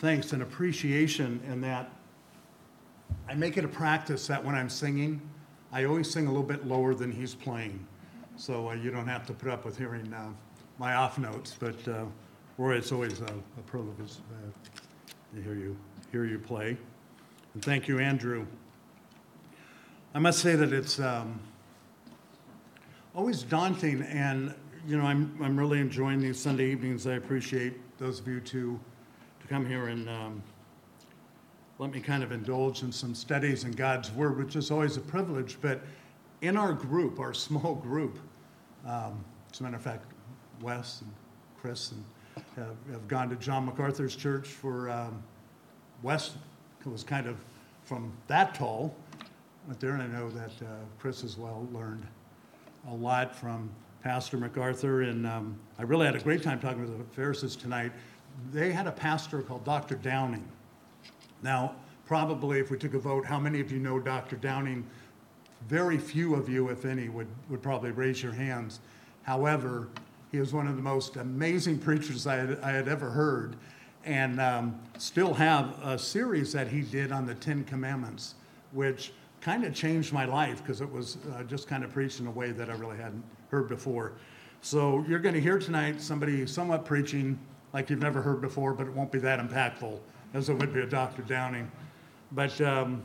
thanks and appreciation in that I make it a practice that when I'm singing, I always sing a little bit lower than he's playing. So uh, you don't have to put up with hearing uh, my off notes, but uh, Roy, it's always a, a privilege uh, to hear you, hear you play. And thank you, Andrew. I must say that it's um, always daunting, and you know, I'm, I'm really enjoying these Sunday evenings. I appreciate those of you to, to come here and um, let me kind of indulge in some studies in God's Word, which is always a privilege. But in our group, our small group, um, as a matter of fact, Wes and Chris and have, have gone to John MacArthur's church for um, Wes was kind of from that tall went there, and I know that uh, Chris as well learned a lot from Pastor MacArthur, and um, I really had a great time talking with the Pharisees tonight. They had a pastor called Dr. Downing. Now, probably if we took a vote, how many of you know Dr. Downing? Very few of you, if any, would, would probably raise your hands. However, he was one of the most amazing preachers I had, I had ever heard, and um, still have a series that he did on the Ten Commandments, which kind of changed my life because it was uh, just kind of preached in a way that I really hadn't heard before. So you're going to hear tonight somebody somewhat preaching like you've never heard before, but it won't be that impactful as it would be a Dr. Downing. But um,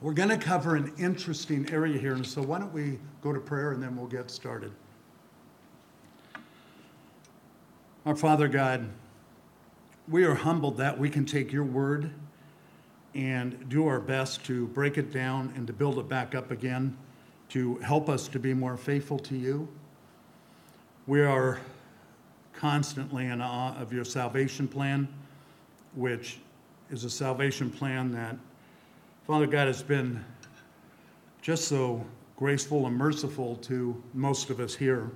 we're going to cover an interesting area here, and so why don't we go to prayer and then we'll get started. Our Father God, we are humbled that we can take your word and do our best to break it down and to build it back up again to help us to be more faithful to you. We are constantly in awe of your salvation plan, which is a salvation plan that Father God has been just so graceful and merciful to most of us here.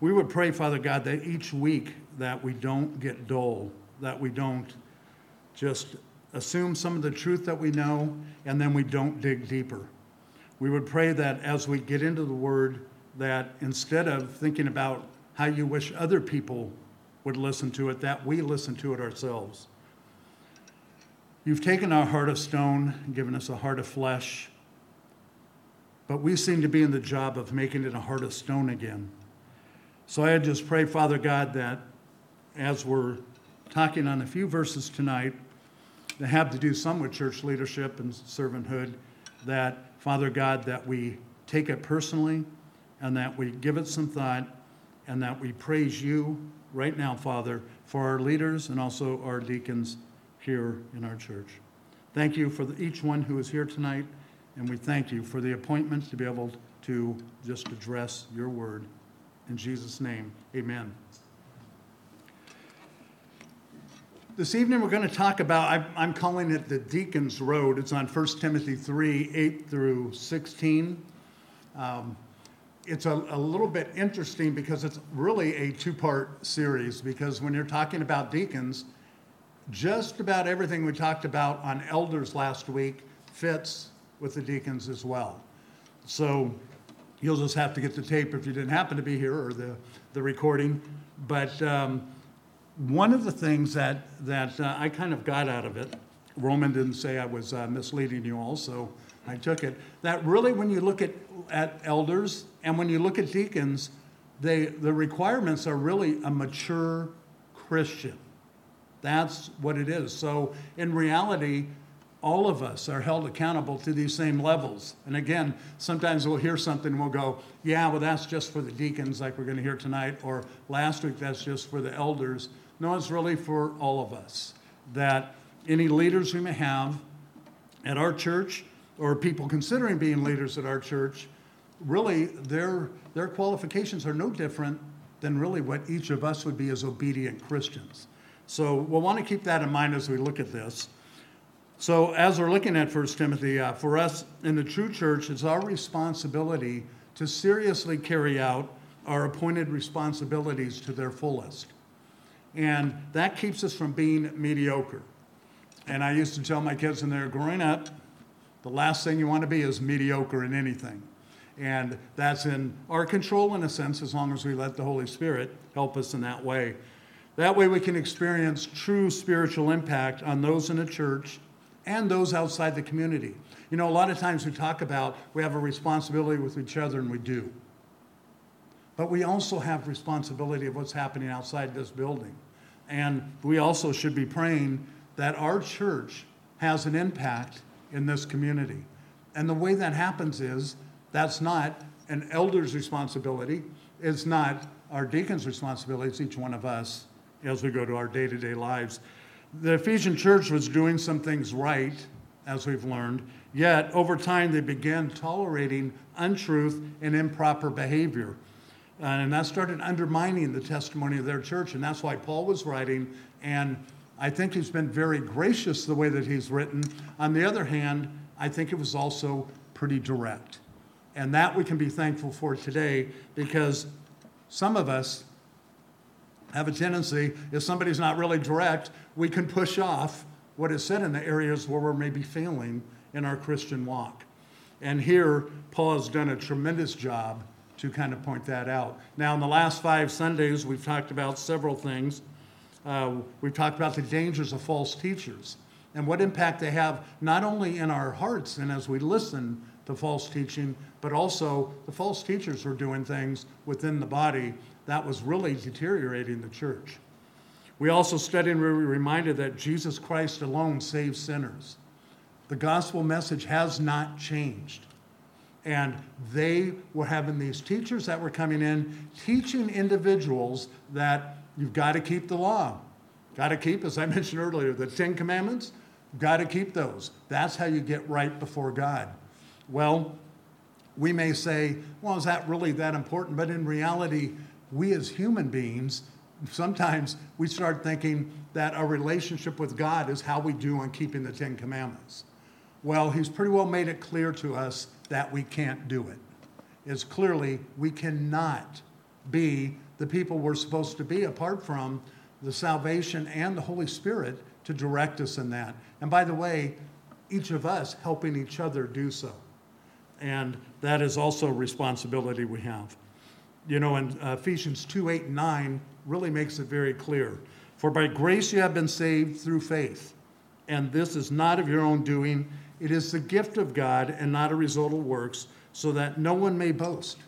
We would pray, Father God, that each week that we don't get dull, that we don't just assume some of the truth that we know, and then we don't dig deeper. We would pray that as we get into the Word, that instead of thinking about how you wish other people would listen to it, that we listen to it ourselves. You've taken our heart of stone and given us a heart of flesh, but we seem to be in the job of making it a heart of stone again. So I just pray, Father God, that as we're talking on a few verses tonight, that have to do some with church leadership and servanthood, that, Father God, that we take it personally and that we give it some thought and that we praise you right now, Father, for our leaders and also our deacons here in our church. Thank you for the, each one who is here tonight, and we thank you for the appointment to be able to just address your word. In Jesus' name, amen. This evening, we're going to talk about, I'm calling it the Deacon's Road. It's on 1 Timothy 3 8 through 16. Um, it's a, a, little bit interesting because it's really a two part series. Because when you're talking about deacons, just about everything we talked about on elders last week fits with the deacons as well. So you'll just have to get the tape if you didn't happen to be here or the, the recording. But um, one of the things that, that uh, I kind of got out of it, Roman didn't say I was uh, misleading you all, so I took it, that really when you look at, at elders and when you look at deacons, they, the requirements are really a mature Christian. That's what it is. So in reality, all of us are held accountable to these same levels. And again, sometimes we'll hear something and we'll go, yeah, well, that's just for the deacons, like we're going to hear tonight, or last week, that's just for the elders. No, it's really for all of us. That any leaders we may have at our church or people considering being leaders at our church, really their, their qualifications are no different than really what each of us would be as obedient Christians. So we'll want to keep that in mind as we look at this. So, as we're looking at 1 Timothy, uh, for us in the true church, it's our responsibility to seriously carry out our appointed responsibilities to their fullest. And that keeps us from being mediocre. And I used to tell my kids when they were growing up, the last thing you want to be is mediocre in anything. And that's in our control in a sense, as long as we let the Holy Spirit help us in that way. That way, we can experience true spiritual impact on those in the church and those outside the community. You know, a lot of times we talk about we have a responsibility with each other, and we do. But we also have responsibility of what's happening outside this building. And we also should be praying that our church has an impact in this community. And the way that happens is that's not an elder's responsibility, it's not our deacon's responsibility, it's each one of us as we go to our day to day lives. The Ephesian church was doing some things right, as we've learned, yet over time they began tolerating untruth and improper behavior. And that started undermining the testimony of their church. And that's why Paul was writing. And I think he's been very gracious the way that he's written. On the other hand, I think it was also pretty direct. And that we can be thankful for today because some of us have a tendency, if somebody's not really direct, we can push off what is said in the areas where we're maybe failing in our Christian walk. And here, Paul has done a tremendous job to kind of point that out. Now, in the last five Sundays, we've talked about several things. Uh, we've talked about the dangers of false teachers and what impact they have not only in our hearts and as we listen to false teaching, but also the false teachers were doing things within the body that was really deteriorating the church. We also studied and we were reminded that Jesus Christ alone saves sinners. The gospel message has not changed. And they were having these teachers that were coming in teaching individuals that you've got to keep the law. Got to keep, as I mentioned earlier, the Ten Commandments. Got to keep those. That's how you get right before God. Well, we may say, well, is that really that important? But in reality, we as human beings, sometimes we start thinking that our relationship with God is how we do on keeping the Ten Commandments. Well, He's pretty well made it clear to us that we can't do it. it. Is clearly we cannot be the people we're supposed to be apart from the salvation and the Holy Spirit to direct us in that. And by the way, each of us helping each other do so. And that is also a responsibility we have. You know, in uh, Ephesians 2 8 and 9 really makes it very clear. For by grace you have been saved through faith. And this is not of your own doing, it is the gift of God and not a result of works, so that no one may boast.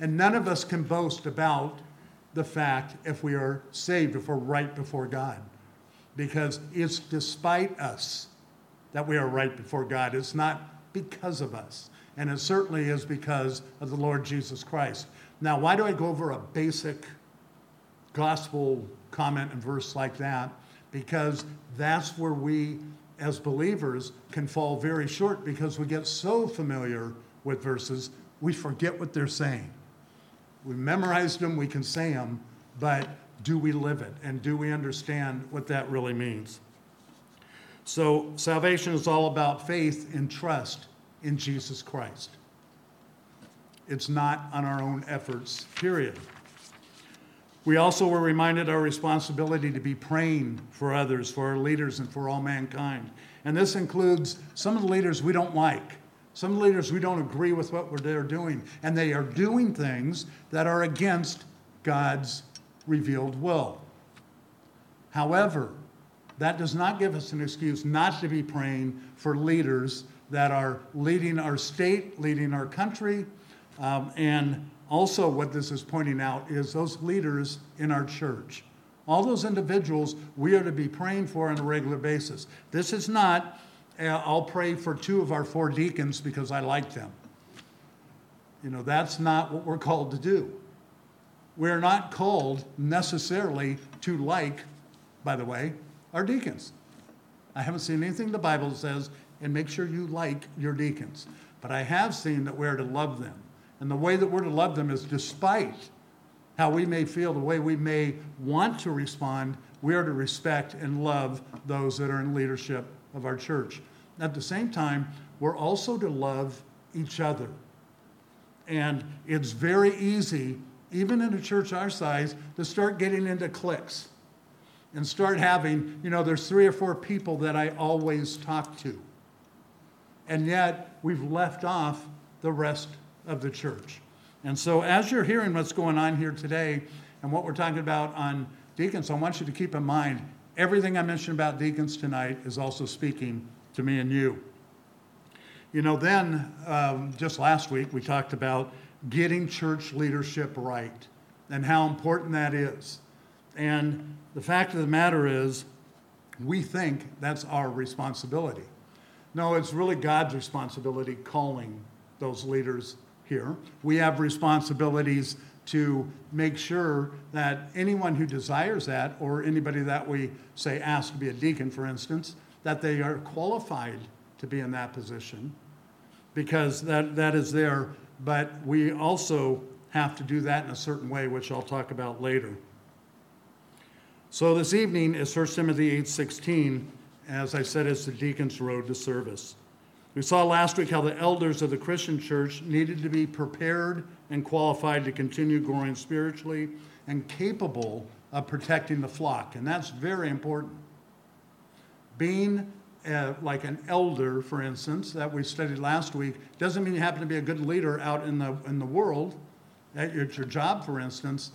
And none of us can boast about the fact if we are saved, if we're right before God, because it's despite us that we are right before God. It's not because of us. And it certainly is because of the Lord Jesus Christ. Now, why do I go over a basic gospel comment and verse like that? Because that's where we as believers can fall very short because we get so familiar with verses, we forget what they're saying. We memorized them, we can say them, but do we live it? And do we understand what that really means? So, salvation is all about faith and trust in Jesus Christ. It's not on our own efforts, period. We also were reminded our responsibility to be praying for others, for our leaders, and for all mankind. And this includes some of the leaders we don't like, some leaders we don't agree with what they're doing, and they are doing things that are against God's revealed will. However, that does not give us an excuse not to be praying for leaders that are leading our state, leading our country, um, and also, what this is pointing out is those leaders in our church. All those individuals we are to be praying for on a regular basis. This is not, Uh, I'll pray for two of our four deacons because I like them. You know, that's not what we're called to do. We're not called necessarily to like, by the way, our deacons. I haven't seen anything the Bible says, and make sure you like your deacons. But I have seen that we're to love them. And the way that we're to love them is despite how we may feel, the way we may want to respond, we are to respect and love those that are in leadership of our church. At the same time, we're also to love each other. And it's very easy, even in a church our size, to start getting into cliques and start having, you know, there's three or four people that I always talk to. And yet we've left off the rest of the church. And so, as you're hearing what's going on here today and what we're talking about on deacons, I want you to keep in mind, everything I mentioned about deacons tonight is also speaking to me and you. You know, then, um, just last week, we talked about getting church leadership right and how important that is. And the fact of the matter is, we think that's our responsibility. No, it's really God's responsibility calling those leaders here. We have responsibilities to make sure that anyone who desires that, or anybody that we say ask to be a deacon, for instance, that they are qualified to be in that position because that, that is there. But we also have to do that in a certain way, which I'll talk about later. So this evening is 1 Timothy 8:16, as I said, it's the deacon's road to service. We saw last week how the elders of the Christian church needed to be prepared and qualified to continue growing spiritually and capable of protecting the flock, and that's very important. Being uh, like an elder, for instance, that we studied last week, doesn't mean you happen to be a good leader out in the, in the world, at your, at your job, for instance.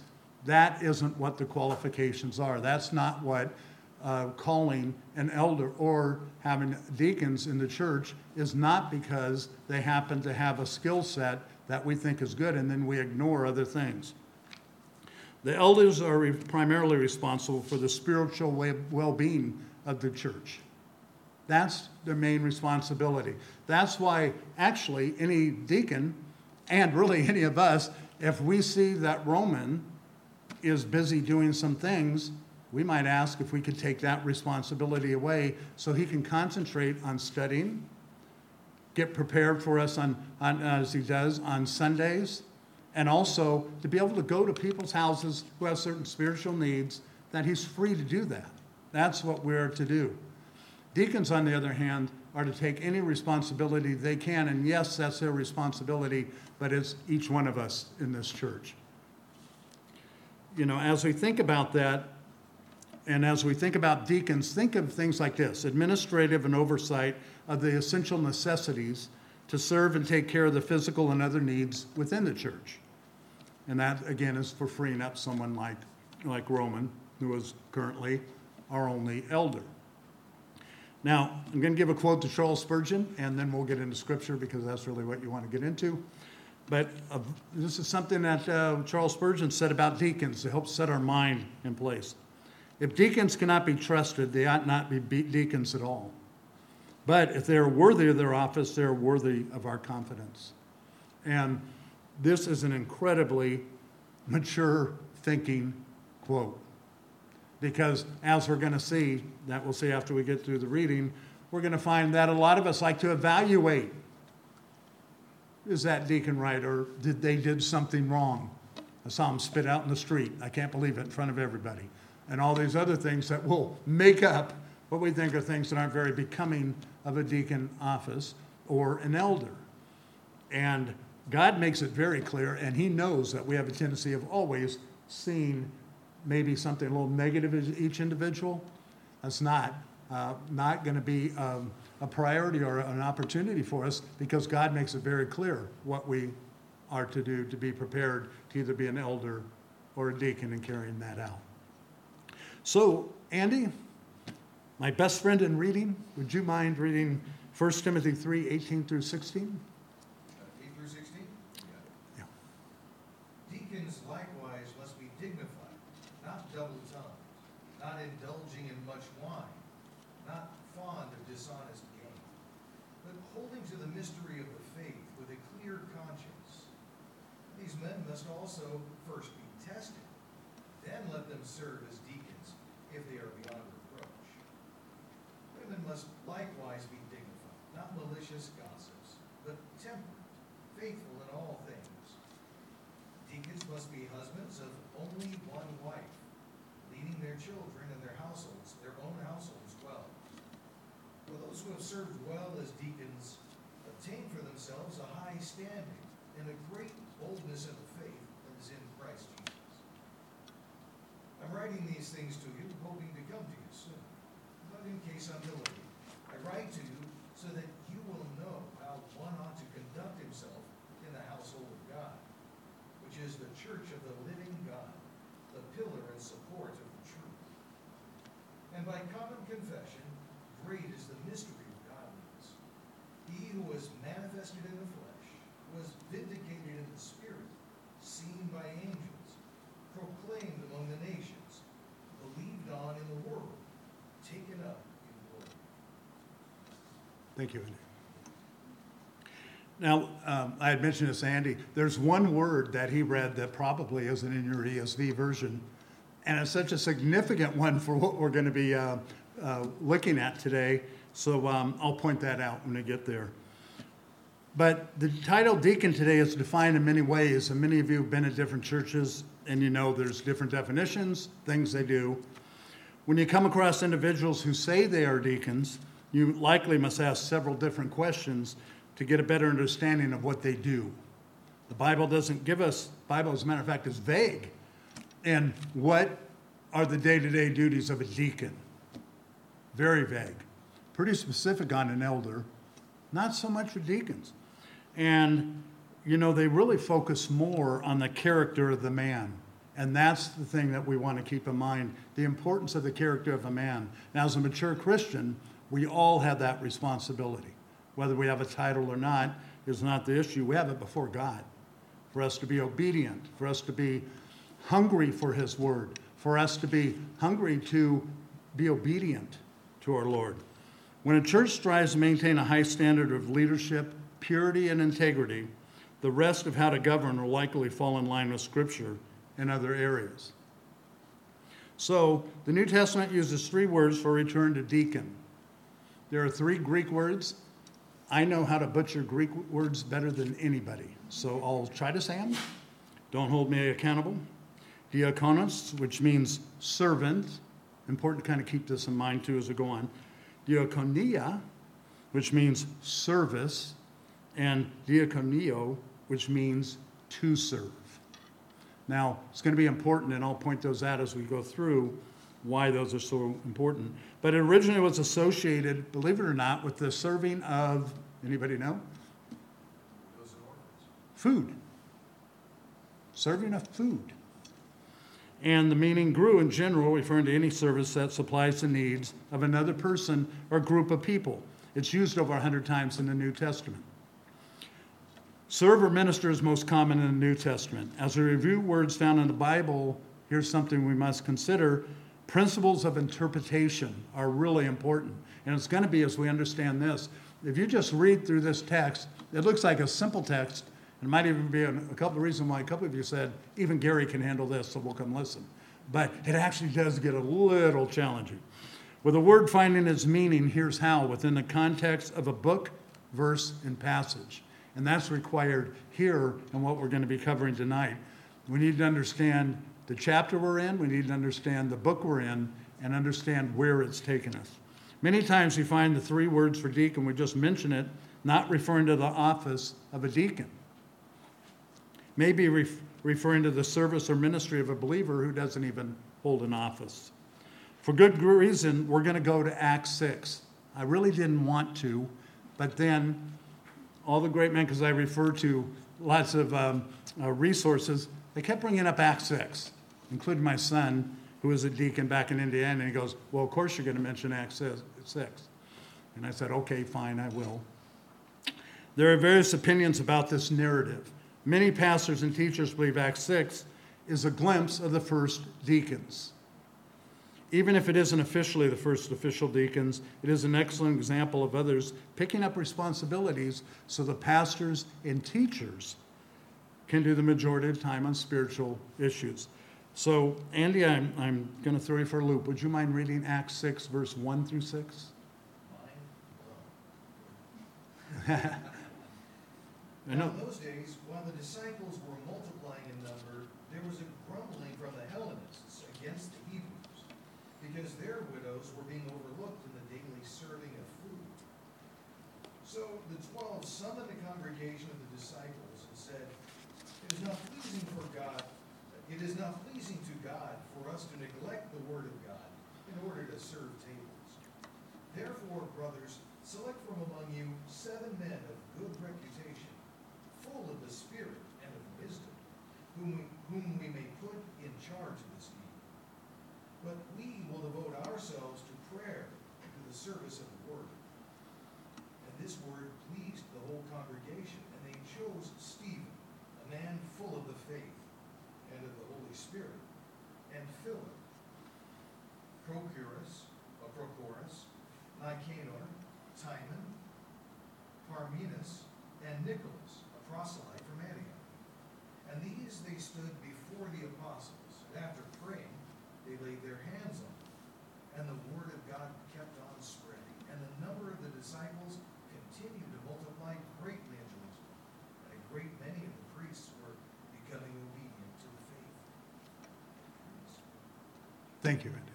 That isn't what the qualifications are. That's not what uh, calling an elder or having deacons in the church is not because they happen to have a skill set that we think is good and then we ignore other things. The elders are re- primarily responsible for the spiritual well being of the church. That's their main responsibility. That's why, actually, any deacon, and really any of us, if we see that Roman is busy doing some things, we might ask if we could take that responsibility away so he can concentrate on studying, get prepared for us on, on as he does on Sundays, and also to be able to go to people's houses who have certain spiritual needs, that he's free to do that. That's what we're to do. Deacons, on the other hand, are to take any responsibility they can, and yes, that's their responsibility, but it's each one of us in this church. You know, as we think about that, and as we think about deacons, think of things like this administrative and oversight of the essential necessities to serve and take care of the physical and other needs within the church. And that, again, is for freeing up someone like, like Roman, who is currently our only elder. Now, I'm going to give a quote to Charles Spurgeon, and then we'll get into scripture because that's really what you want to get into. But uh, this is something that uh, Charles Spurgeon said about deacons to help set our mind in place. If deacons cannot be trusted, they ought not be deacons at all. But if they are worthy of their office, they're worthy of our confidence. And this is an incredibly mature thinking quote because as we're going to see, that we'll see after we get through the reading, we're going to find that a lot of us like to evaluate is that deacon right or did they did something wrong? I saw him spit out in the street. I can't believe it in front of everybody. And all these other things that will make up what we think are things that aren't very becoming of a deacon office or an elder. And God makes it very clear, and He knows that we have a tendency of always seeing maybe something a little negative as each individual. That's not, uh, not going to be um, a priority or an opportunity for us because God makes it very clear what we are to do to be prepared to either be an elder or a deacon and carrying that out. So, Andy, my best friend in reading, would you mind reading 1 Timothy 3 18 through 16? yeah. Deacons likewise must also first be tested. Then let them serve as deacons if they are beyond reproach. Women must likewise be dignified, not malicious gossips, but temperate, faithful in all things. Deacons must be husbands of only one wife, leading their children and their households, their own households well. For those who have served well as deacons obtain for themselves a high standing and a great boldness of the faith that is in the I'm writing these things to you, hoping to come to you soon. But in case I'm delayed, I write to you so that you will know how one ought to conduct himself in the household of God, which is the church of the living God, the pillar and support of the truth. without confession, great is the mystery of godliness. He who was manifested in the flesh was vindicated in the spirit, seen by angels, proclaimed among the nations, believed on in the world, taken up in glory. Thank you, Andy. Now, um, I had mentioned this, Andy, there's one word that he read that probably isn't in your ESV version, and it's such a significant one for what we're going to be uh, uh, looking at today, so um, I'll point that out when I get there. But the title deacon today is defined in many ways, and many of you have been at different churches, and you know there's different definitions, things they do. When you come across individuals who say they are deacons, you likely must ask several different questions to get a better understanding of what they do. The Bible doesn't give us, Bible as a matter of fact is vague. And what are the day-to-day duties of a deacon? Very vague. Pretty specific on an elder, not so much for deacons. And, you know, they really focus more on the character of the man. And that's the thing that we want to keep in mind the importance of the character of a man. Now, as a mature Christian, we all have that responsibility. Whether we have a title or not is not the issue. We have it before God for us to be obedient, for us to be hungry for His word, for us to be hungry to be obedient to our Lord. When a church strives to maintain a high standard of leadership, purity, and integrity, the rest of how to govern will likely fall in line with Scripture in other areas. So, the New Testament uses three words for return to deacon. There are three Greek words. I know how to butcher Greek words better than anybody, so I'll try to say them. Don't hold me accountable. Diakonos, which means servant. Important to kind of keep this in mind too as we go on. Diakonia, which means service. And diakonio, which means to serve. Now, it's going to be important, and I'll point those out as we go through why those are so important. But it originally was associated, believe it or not, with the serving of, anybody know? Food. Serving of food. And the meaning grew in general, referring to any service that supplies the needs of another person or group of people. It's used over 100 times in the New Testament. Serve or minister is most common in the New Testament. As we review words found in the Bible, here's something we must consider. Principles of interpretation are really important. And it's going to be as we understand this. If you just read through this text, it looks like a simple text. And it might even be a, couple of reasons why a couple of you said, even Gary can handle this, so we'll come listen. But it actually does get a little challenging. With a word finding its meaning, here's how within the context of a book, verse, and passage. And that's required here in what we're going to be covering tonight. We need to understand the chapter we're in, we need to understand the book we're in, and understand where it's taken us. Many times we find the three words for deacon, we just mention it, not referring to the office of a deacon. Maybe ref- referring to the service or ministry of a believer who doesn't even hold an office. For good reason, we're going to go to Acts 6. I really didn't want to, but then all the great men, because I refer to lots of um, uh, resources, they kept bringing up Acts 6, including my son, who was a deacon back in Indiana. And he goes, Well, of course you're going to mention Acts 6. And I said, Okay, fine, I will. There are various opinions about this narrative. Many pastors and teachers believe Acts 6 is a glimpse of the first deacons. Even if it isn't officially the first official deacons, it is an excellent example of others picking up responsibilities so the pastors and teachers can do the majority of the time on spiritual issues. So, Andy, I'm, I'm going to throw you for a loop. Would you mind reading Acts 6, verse 1 through 6? I know. in those days, while the disciples were multiplying in number, there was a grumbling from the Hellenists against the Hebrews, because their widows were being overlooked in the daily serving of food. So the twelve summoned the congregation of the disciples and said, It is not pleasing for God, it is not pleasing to God for us to neglect the word of God in order to serve tables. Therefore, brothers, select from among you seven men of good reputation, full of the Spirit and of wisdom, whom we, whom we may put in charge of this deed. But we will devote ourselves to prayer and to the service of the word. And this word pleased the whole congregation, and they chose Stephen, a man full of the faith and of the Holy Spirit, and Philip, Prochorus, or Prochorus, Nicanor, Timon, Parmenas, and Nicholas, a proselyte from Antioch. And these they stood before the apostles, and after praying, they laid their hands on them. And the word of God kept on spreading, and the number of the disciples continued to multiply greatly in Jerusalem. And a great many of the priests were becoming obedient to the faith. Thank you, Andy.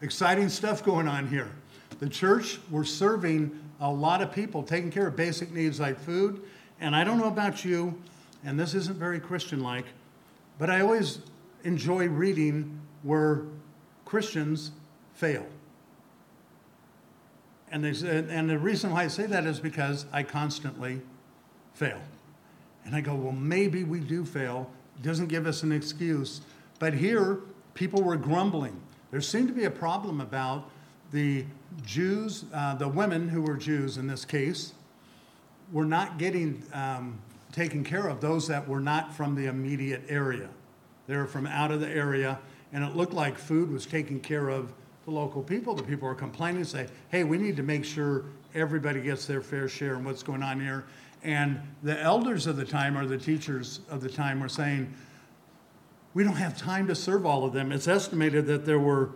Exciting stuff going on here. The church, we're serving a lot of people, taking care of basic needs like food. And I don't know about you, and this isn't very Christian like, but I always enjoy reading where Christians fail. And, they and the reason why I say that is because I constantly fail. And I go, well, maybe we do fail. It doesn't give us an excuse. But here, people were grumbling. There seemed to be a problem about the Jews, uh, the women who were Jews in this case, were not getting um, taken care of, those that were not from the immediate area. They were from out of the area, and it looked like food was taking care of the local people. The people were complaining, say, hey, we need to make sure everybody gets their fair share and what's going on here. And the elders of the time, or the teachers of the time, were saying, we don't have time to serve all of them. It's estimated that there were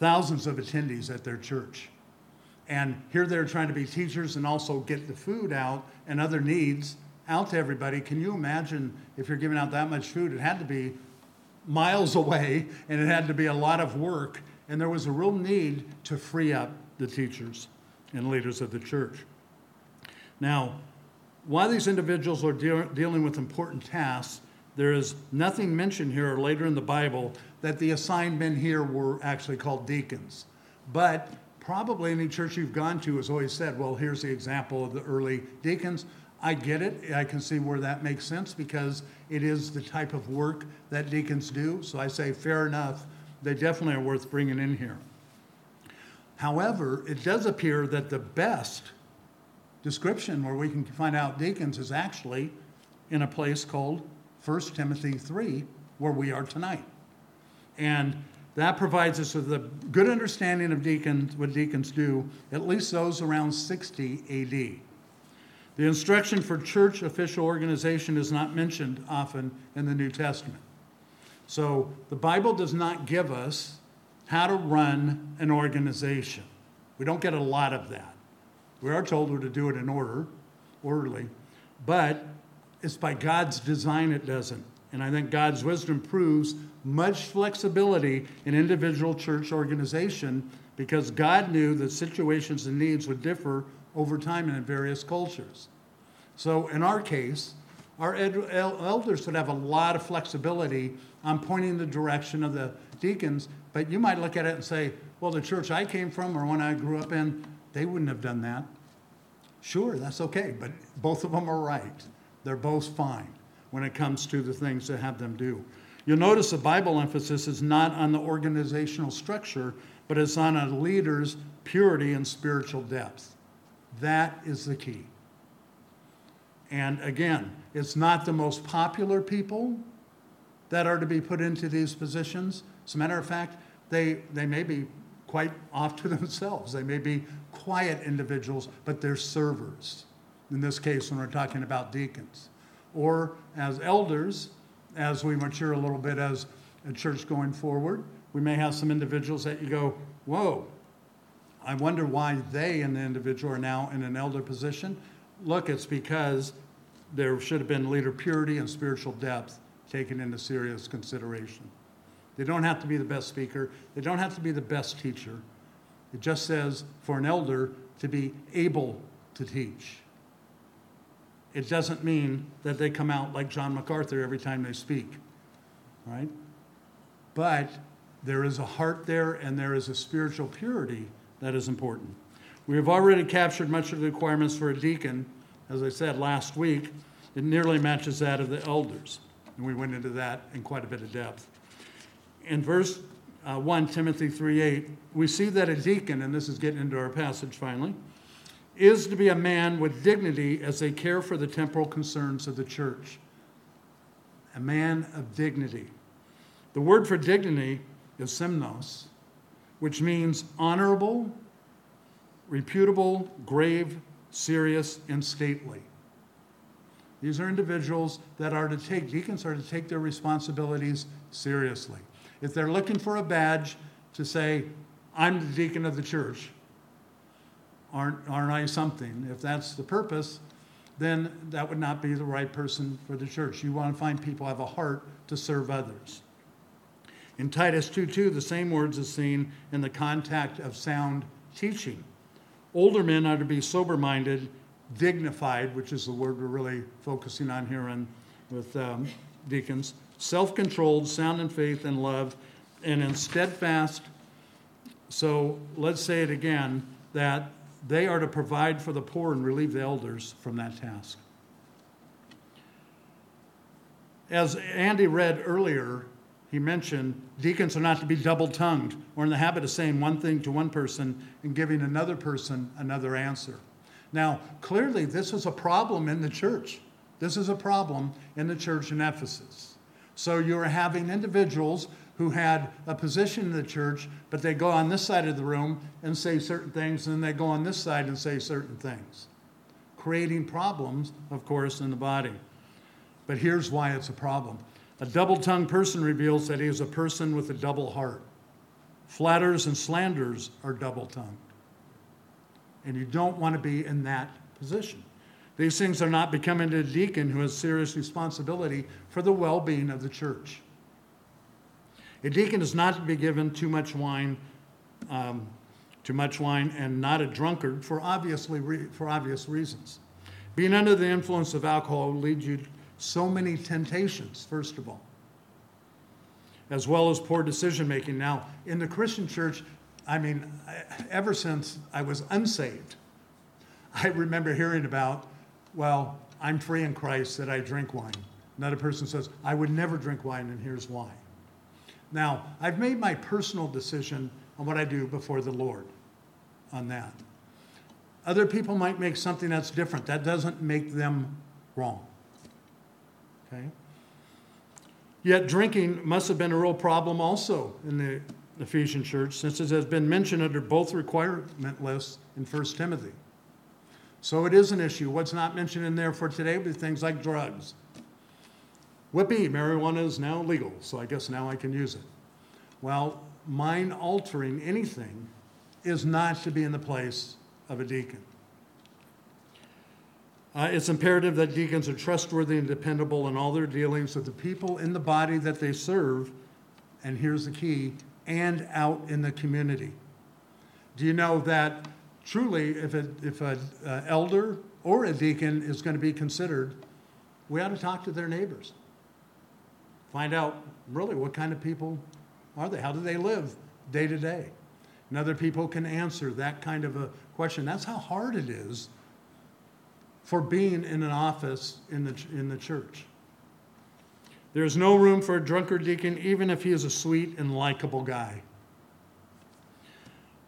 thousands of attendees at their church. And here they're trying to be teachers and also get the food out and other needs out to everybody. Can you imagine if you're giving out that much food? It had to be miles away and it had to be a lot of work. And there was a real need to free up the teachers and leaders of the church. Now, while these individuals are deal- dealing with important tasks, there is nothing mentioned here or later in the Bible that the assigned men here were actually called deacons. But probably any church you've gone to has always said, well, here's the example of the early deacons. I get it. I can see where that makes sense because it is the type of work that deacons do. So I say, fair enough. They definitely are worth bringing in here. However, it does appear that the best description where we can find out deacons is actually in a place called 1 Timothy 3, where we are tonight. And that provides us with a good understanding of deacons, what deacons do, at least those around 60 AD. The instruction for church official organization is not mentioned often in the New Testament. So the Bible does not give us how to run an organization. We don't get a lot of that. We are told to do it in order, orderly, but it's by God's design it doesn't. And I think God's wisdom proves much flexibility in individual church organization because God knew that situations and needs would differ over time and in various cultures. So in our case, our ed- el- elders would have a lot of flexibility on pointing the direction of the deacons, but you might look at it and say, well, the church I came from or one I grew up in, they wouldn't have done that. Sure, that's okay, but both of them are right. They're both fine when it comes to the things to have them do. You'll notice the Bible emphasis is not on the organizational structure, but it's on a leader's purity and spiritual depth. That is the key. And again, it's not the most popular people that are to be put into these positions. As a matter of fact, they, they may be quite off to themselves. They may be quiet individuals, but they're servers. In this case, when we're talking about deacons. Or as elders, as we mature a little bit as a church going forward, we may have some individuals that you go, whoa, I wonder why they and the individual are now in an elder position. Look, it's because there should have been leader purity and spiritual depth taken into serious consideration. They don't have to be the best speaker, they don't have to be the best teacher. It just says for an elder to be able to teach. It doesn't mean that they come out like John MacArthur every time they speak, right? But there is a heart there and there is a spiritual purity that is important. We have already captured much of the requirements for a deacon. As I said last week, it nearly matches that of the elders. And we went into that in quite a bit of depth. In verse uh, 1 Timothy 3 8, we see that a deacon, and this is getting into our passage finally, is to be a man with dignity as they care for the temporal concerns of the church. A man of dignity. The word for dignity is semnos, which means honorable, reputable, grave, serious, and stately. These are individuals that are to take, deacons are to take their responsibilities seriously. If they're looking for a badge to say, I'm the deacon of the church, aren't, aren't I something? If that's the purpose, then that would not be the right person for the church. You want to find people who have a heart to serve others. In Titus 2:2, the same words is seen in the contact of sound teaching. Older men are to be sober minded, dignified, which is the word we're really focusing on here in, with um, deacons, self controlled, sound in faith and love, and in steadfast. So let's say it again that they are to provide for the poor and relieve the elders from that task. As Andy read earlier, he mentioned deacons are not to be double tongued or in the habit of saying one thing to one person and giving another person another answer. Now, clearly, this is a problem in the church. This is a problem in the church in Ephesus. So you're having individuals who had a position in the church, but they go on this side of the room and say certain things, and then they go on this side and say certain things, creating problems, of course, in the body. But here's why it's a problem a double tongued person reveals that he is a person with a double heart. Flatters and slanders are double tongued. And you don't want to be in that position. These things are not becoming to a deacon who has serious responsibility for the well being of the church. A deacon is not to be given too much wine, um, too much wine, and not a drunkard for obviously re- for obvious reasons. Being under the influence of alcohol leads you to so many temptations, first of all, as well as poor decision making. Now, in the Christian church, I mean, ever since I was unsaved, I remember hearing about, well, I'm free in Christ that I drink wine. Another person says, I would never drink wine, and here's why. Now, I've made my personal decision on what I do before the Lord on that. Other people might make something that's different. That doesn't make them wrong. Okay? Yet drinking must have been a real problem also in the Ephesian church, since it has been mentioned under both requirement lists in 1 Timothy. So it is an issue. What's not mentioned in there for today would be things like drugs. Whippy, marijuana is now legal, so I guess now I can use it. Well, mind altering anything is not to be in the place of a deacon. Uh, it's imperative that deacons are trustworthy and dependable in all their dealings with the people in the body that they serve, and here's the key, and out in the community. Do you know that truly, if an if a, uh, elder or a deacon is going to be considered, we ought to talk to their neighbors. Find out really what kind of people are they? How do they live day to day? And other people can answer that kind of a question. That's how hard it is for being in an office in the, in the church. There is no room for a drunkard deacon, even if he is a sweet and likable guy.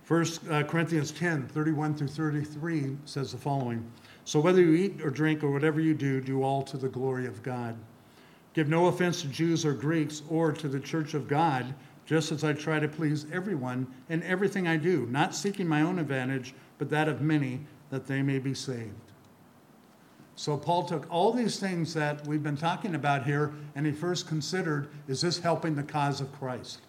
1 uh, Corinthians 10 31 through 33 says the following So whether you eat or drink or whatever you do, do all to the glory of God. Give no offense to Jews or Greeks or to the church of God, just as I try to please everyone in everything I do, not seeking my own advantage, but that of many, that they may be saved. So Paul took all these things that we've been talking about here, and he first considered is this helping the cause of Christ?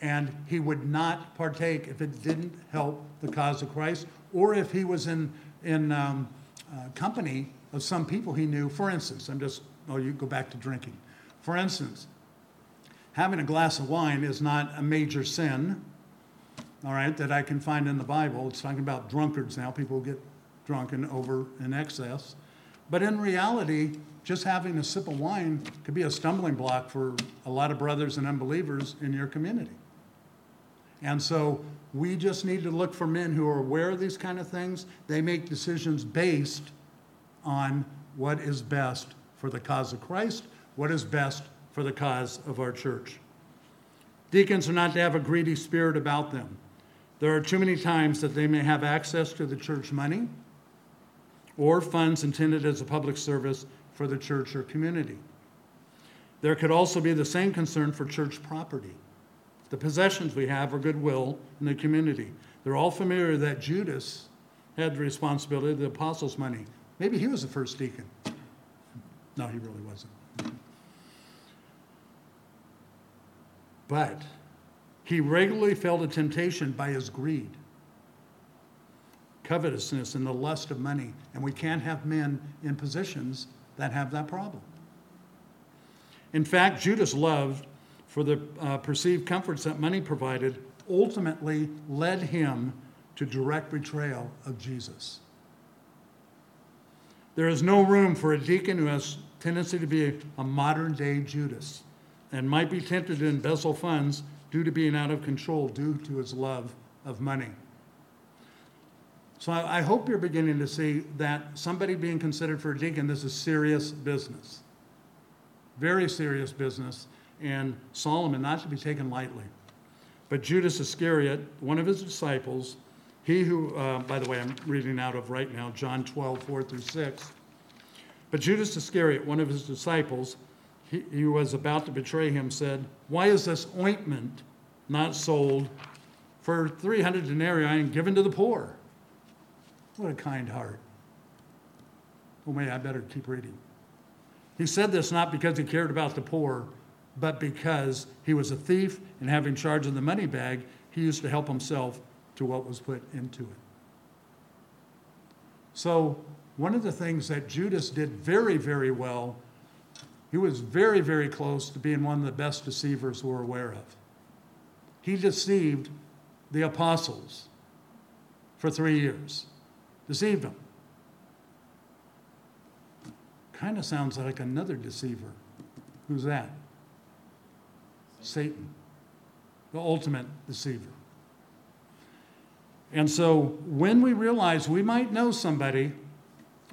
And he would not partake if it didn't help the cause of Christ, or if he was in, in um, uh, company of some people he knew. For instance, I'm just, oh, you go back to drinking. For instance, having a glass of wine is not a major sin, all right, that I can find in the Bible. It's talking about drunkards now, people get drunken over in excess. But in reality, just having a sip of wine could be a stumbling block for a lot of brothers and unbelievers in your community. And so we just need to look for men who are aware of these kind of things. They make decisions based on what is best for the cause of Christ, what is best for the cause of our church. Deacons are not to have a greedy spirit about them. There are too many times that they may have access to the church money or funds intended as a public service for the church or community. There could also be the same concern for church property, the possessions we have or goodwill in the community. They're all familiar that Judas had the responsibility of the apostles' money. Maybe he was the first deacon. No, he really wasn't. But he regularly fell to temptation by his greed, covetousness, and the lust of money. And we can't have men in positions that have that problem. In fact, Judas' love for the uh, perceived comforts that money provided ultimately led him to direct betrayal of Jesus. There is no room for a deacon who has tendency to be a, modern day Judas and might be tempted to embezzle funds due to being out of control due to his love of money. So I, I hope you're beginning to see that somebody being considered for a deacon, this is serious business. Very serious business, and Solomon not to be taken lightly. But Judas Iscariot, one of his disciples, he who, uh, by the way, I'm reading out of right now, John 12, 4 through 6. But Judas Iscariot, one of his disciples, he, he was about to betray him, said, Why is this ointment not sold for 300 denarii and given to the poor? What a kind heart. Oh, may I better keep reading. He said this not because he cared about the poor, but because he was a thief and having charge of the money bag, he used to help himself to what was put into it. So, one of the things that Judas did very, very well he was very, very close to being one of the best deceivers we're aware of. He deceived the apostles for three years, deceived them. Kind of sounds like another deceiver. Who's that? Satan, the ultimate deceiver. And so when we realize we might know somebody,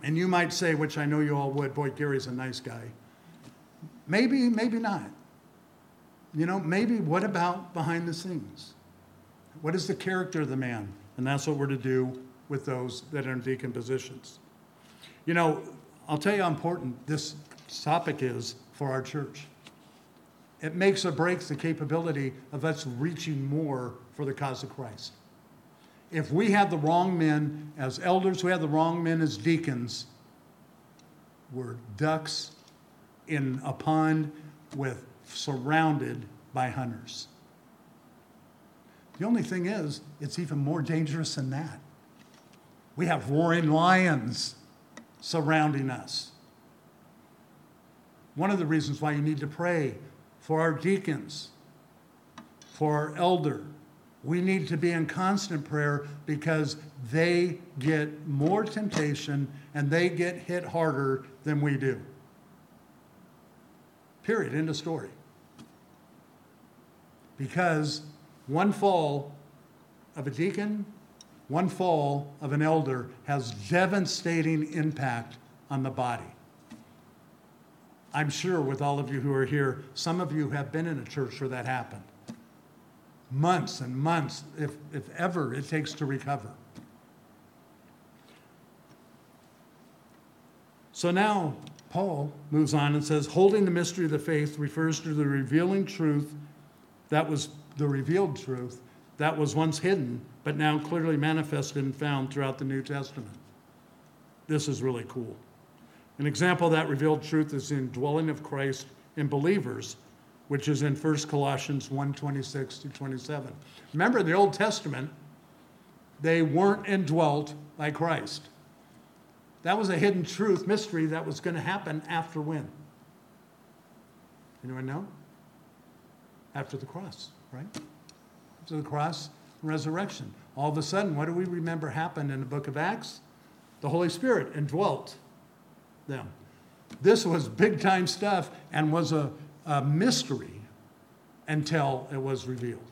and you might say, which I know you all would, boy, Gary's a nice guy. Maybe, maybe not. You know, maybe what about behind the scenes? What is the character of the man? And that's what we're to do with those that are in deacon positions. You know, I'll tell you how important this topic is for our church. It makes or breaks the capability of us reaching more for the cause of Christ. If we have the wrong men as elders, we have the wrong men as deacons, we're ducks in a pond with surrounded by hunters. The only thing is, it's even more dangerous than that. We have roaring lions surrounding us. One of the reasons why you need to pray for our deacons, for our elder, we need to be in constant prayer because they get more temptation and they get hit harder than we do. Period. End of story. Because one fall of a deacon, one fall of an elder has devastating impact on the body. I'm sure with all of you who are here, some of you have been in a church where that happened. Months and months, if, if ever, it takes to recover. So now, Paul moves on and says, holding the mystery of the faith refers to the revealing truth that was the revealed truth that was once hidden, but now clearly manifested and found throughout the New Testament. This is really cool. An example of that revealed truth is the indwelling of Christ in believers, which is in 1 Colossians 1 26 to 27. Remember, in the Old Testament, they weren't indwelt by Christ. That was a hidden truth, mystery that was going to happen after when? Anyone know? After the cross, right? After the cross resurrection. All of a sudden, what do we remember happened in the book of Acts? The Holy Spirit indwelt them. This was big time stuff and was a, a mystery until it was revealed.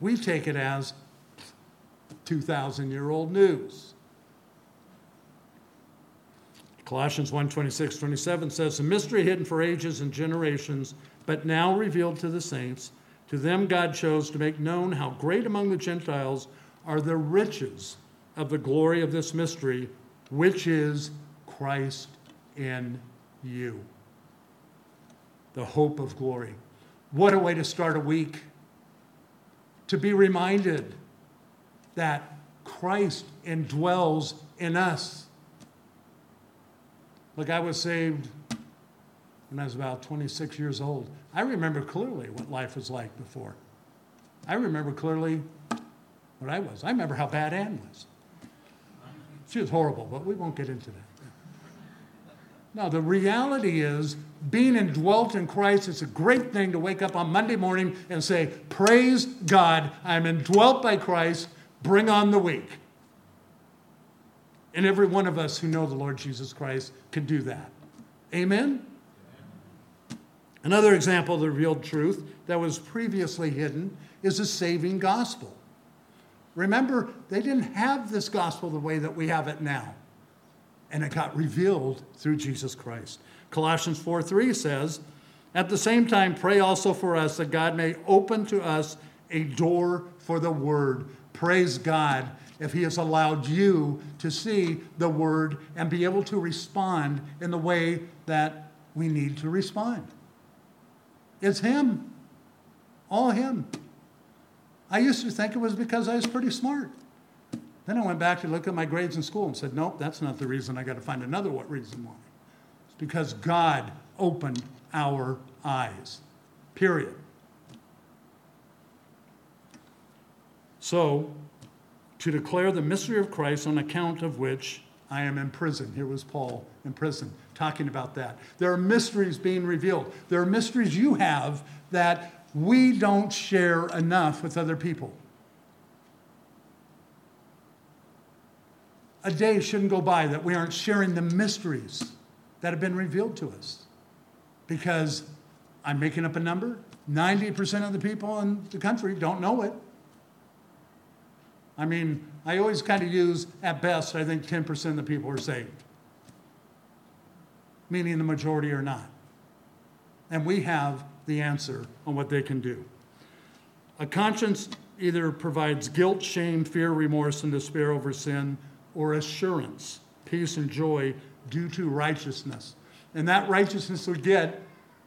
We take it as 2,000 year old news. Colossians 1 26, 27 says, A mystery hidden for ages and generations, but now revealed to the saints, To them, God chose to make known how great among the Gentiles are the riches of the glory of this mystery, which is Christ in you. The hope of glory. What a way to start a week! To be reminded that Christ indwells in us. Look, I was saved when I was about 26 years old. I remember clearly what life was like before. I remember clearly what I was. I remember how bad Ann was. She was horrible, but we won't get into that. No, the reality is being indwelt in Christ is a great thing to wake up on Monday morning and say, Praise God, I'm indwelt by Christ, bring on the week. And every one of us who know the Lord Jesus Christ can do that. Amen? Another example of the revealed truth that was previously hidden is the saving gospel. Remember, they didn't have this gospel the way that we have it now. And it got revealed through Jesus Christ. Colossians 4 3 says, At the same time, pray also for us that God may open to us a door for the word. Praise God if He has allowed you to see the word and be able to respond in the way that we need to respond. It's Him. All Him. I used to think it was because I was pretty smart. Then I went back to look at my grades in school and said, nope, that's not the reason. I got to find another what reason why. It's because God opened our eyes. Period. So, to declare the mystery of Christ on account of which I am in prison. Here was Paul in prison talking about that. There are mysteries being revealed. There are mysteries you have that we don't share enough with other people. A day shouldn't go by that we aren't sharing the mysteries that have been revealed to us. Because I'm making up a number 90% of the people in the country don't know it. I mean, I always kind of use, at best, I think 10% of the people are saved, meaning the majority are not. And we have the answer on what they can do. A conscience either provides guilt, shame, fear, remorse, and despair over sin, or assurance, peace, and joy due to righteousness. And that righteousness we get,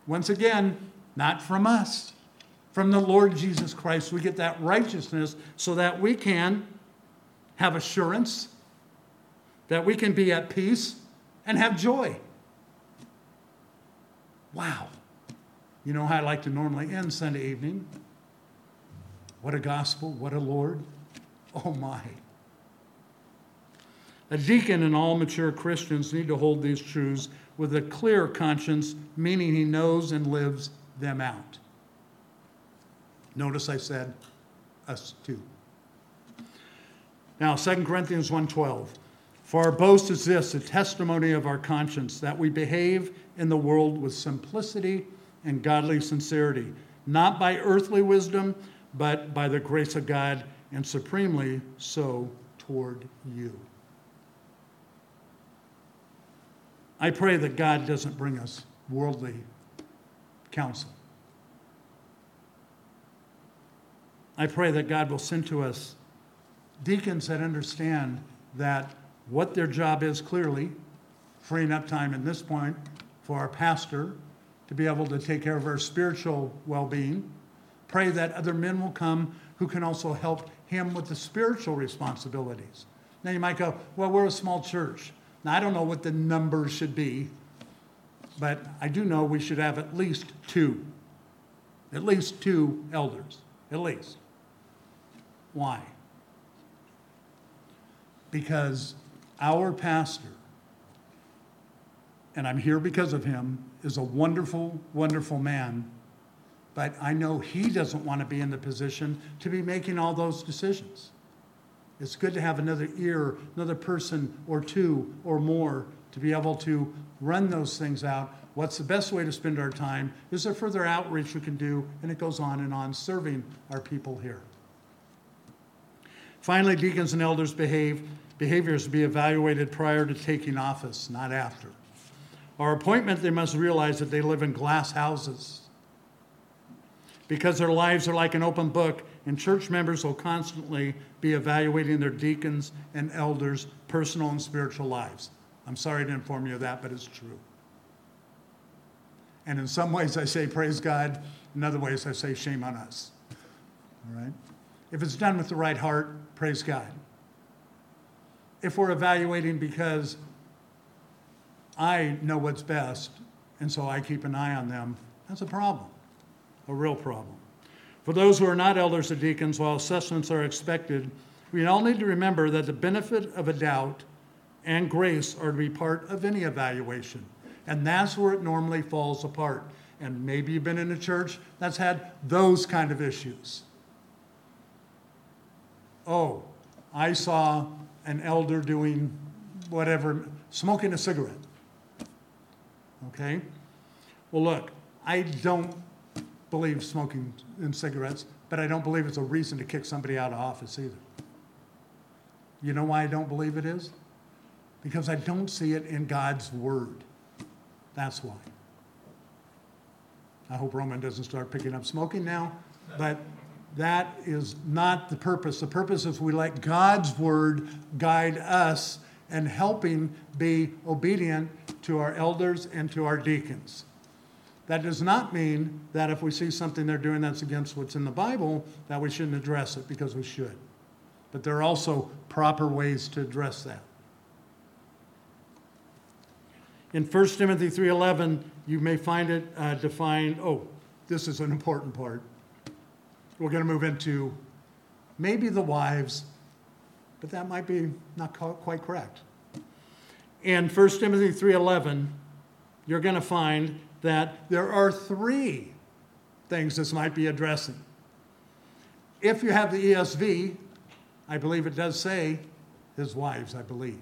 once again, not from us, from the Lord Jesus Christ. We get that righteousness so that we can have assurance, that we can be at peace, and have joy. Wow. You know how I like to normally end Sunday evening? What a gospel, what a Lord. Oh my. A deacon and all mature Christians need to hold these truths with a clear conscience, meaning he knows and lives them out. Notice I said us too. Now, 2 Corinthians 1:12. For our boast is this, a testimony of our conscience, that we behave in the world with simplicity and godly sincerity, not by earthly wisdom, but by the grace of God, and supremely so toward you. I pray that God doesn't bring us worldly counsel. I pray that God will send to us deacons that understand that what their job is clearly, freeing up time at this point for our pastor to be able to take care of our spiritual well being. Pray that other men will come who can also help him with the spiritual responsibilities. Now you might go, well, we're a small church. Now I don't know what the numbers should be, but I do know we should have at least two. At least two elders. At least. Why? Because our pastor, and I'm here because of him, is a wonderful, wonderful man, but I know he doesn't want to be in the position to be making all those decisions. It's good to have another ear, another person or two or more to be able to run those things out. What's the best way to spend our time? Is there further outreach we can do? And it goes on and on, serving our people here. Finally, deacons and elders behave, behaviors to be evaluated prior to taking office, not after. Our appointment, they must realize that they live in glass houses. because their lives are like an open book, and church members will constantly be evaluating their deacons and elders' personal and spiritual lives. I'm sorry to inform you of that, but it's true. And in some ways, I say praise God. In other ways, I say shame on us. All right? If it's done with the right heart, praise God. If we're evaluating because I know what's best, and so I keep an eye on them, that's a problem, a real problem. For those who are not elders or deacons, while assessments are expected, we all need to remember that the benefit of a doubt and grace are to be part of any evaluation. And that's where it normally falls apart. And maybe you've been in a church that's had those kind of issues. Oh, I saw an elder doing whatever, smoking a cigarette. Okay? Well, look, I don't believe smoking in cigarettes, but I don't believe it's a reason to kick somebody out of office either. You know why I don't believe it is? Because I don't see it in God's word. That's why. I hope Roman doesn't start picking up smoking now, but that is not the purpose. The purpose is we let God's word guide us and helping be obedient to our elders and to our deacons. That does not mean that if we see something they're doing that's against what's in the Bible, that we shouldn't address it because we should. But there are also proper ways to address that. In 1 Timothy 3:11, you may find it uh, defined, oh, this is an important part. We're going to move into maybe the wives, but that might be not quite correct. In 1 Timothy 3:11, you're going to find that there are three things this might be addressing. If you have the ESV, I believe it does say his wives, I believe.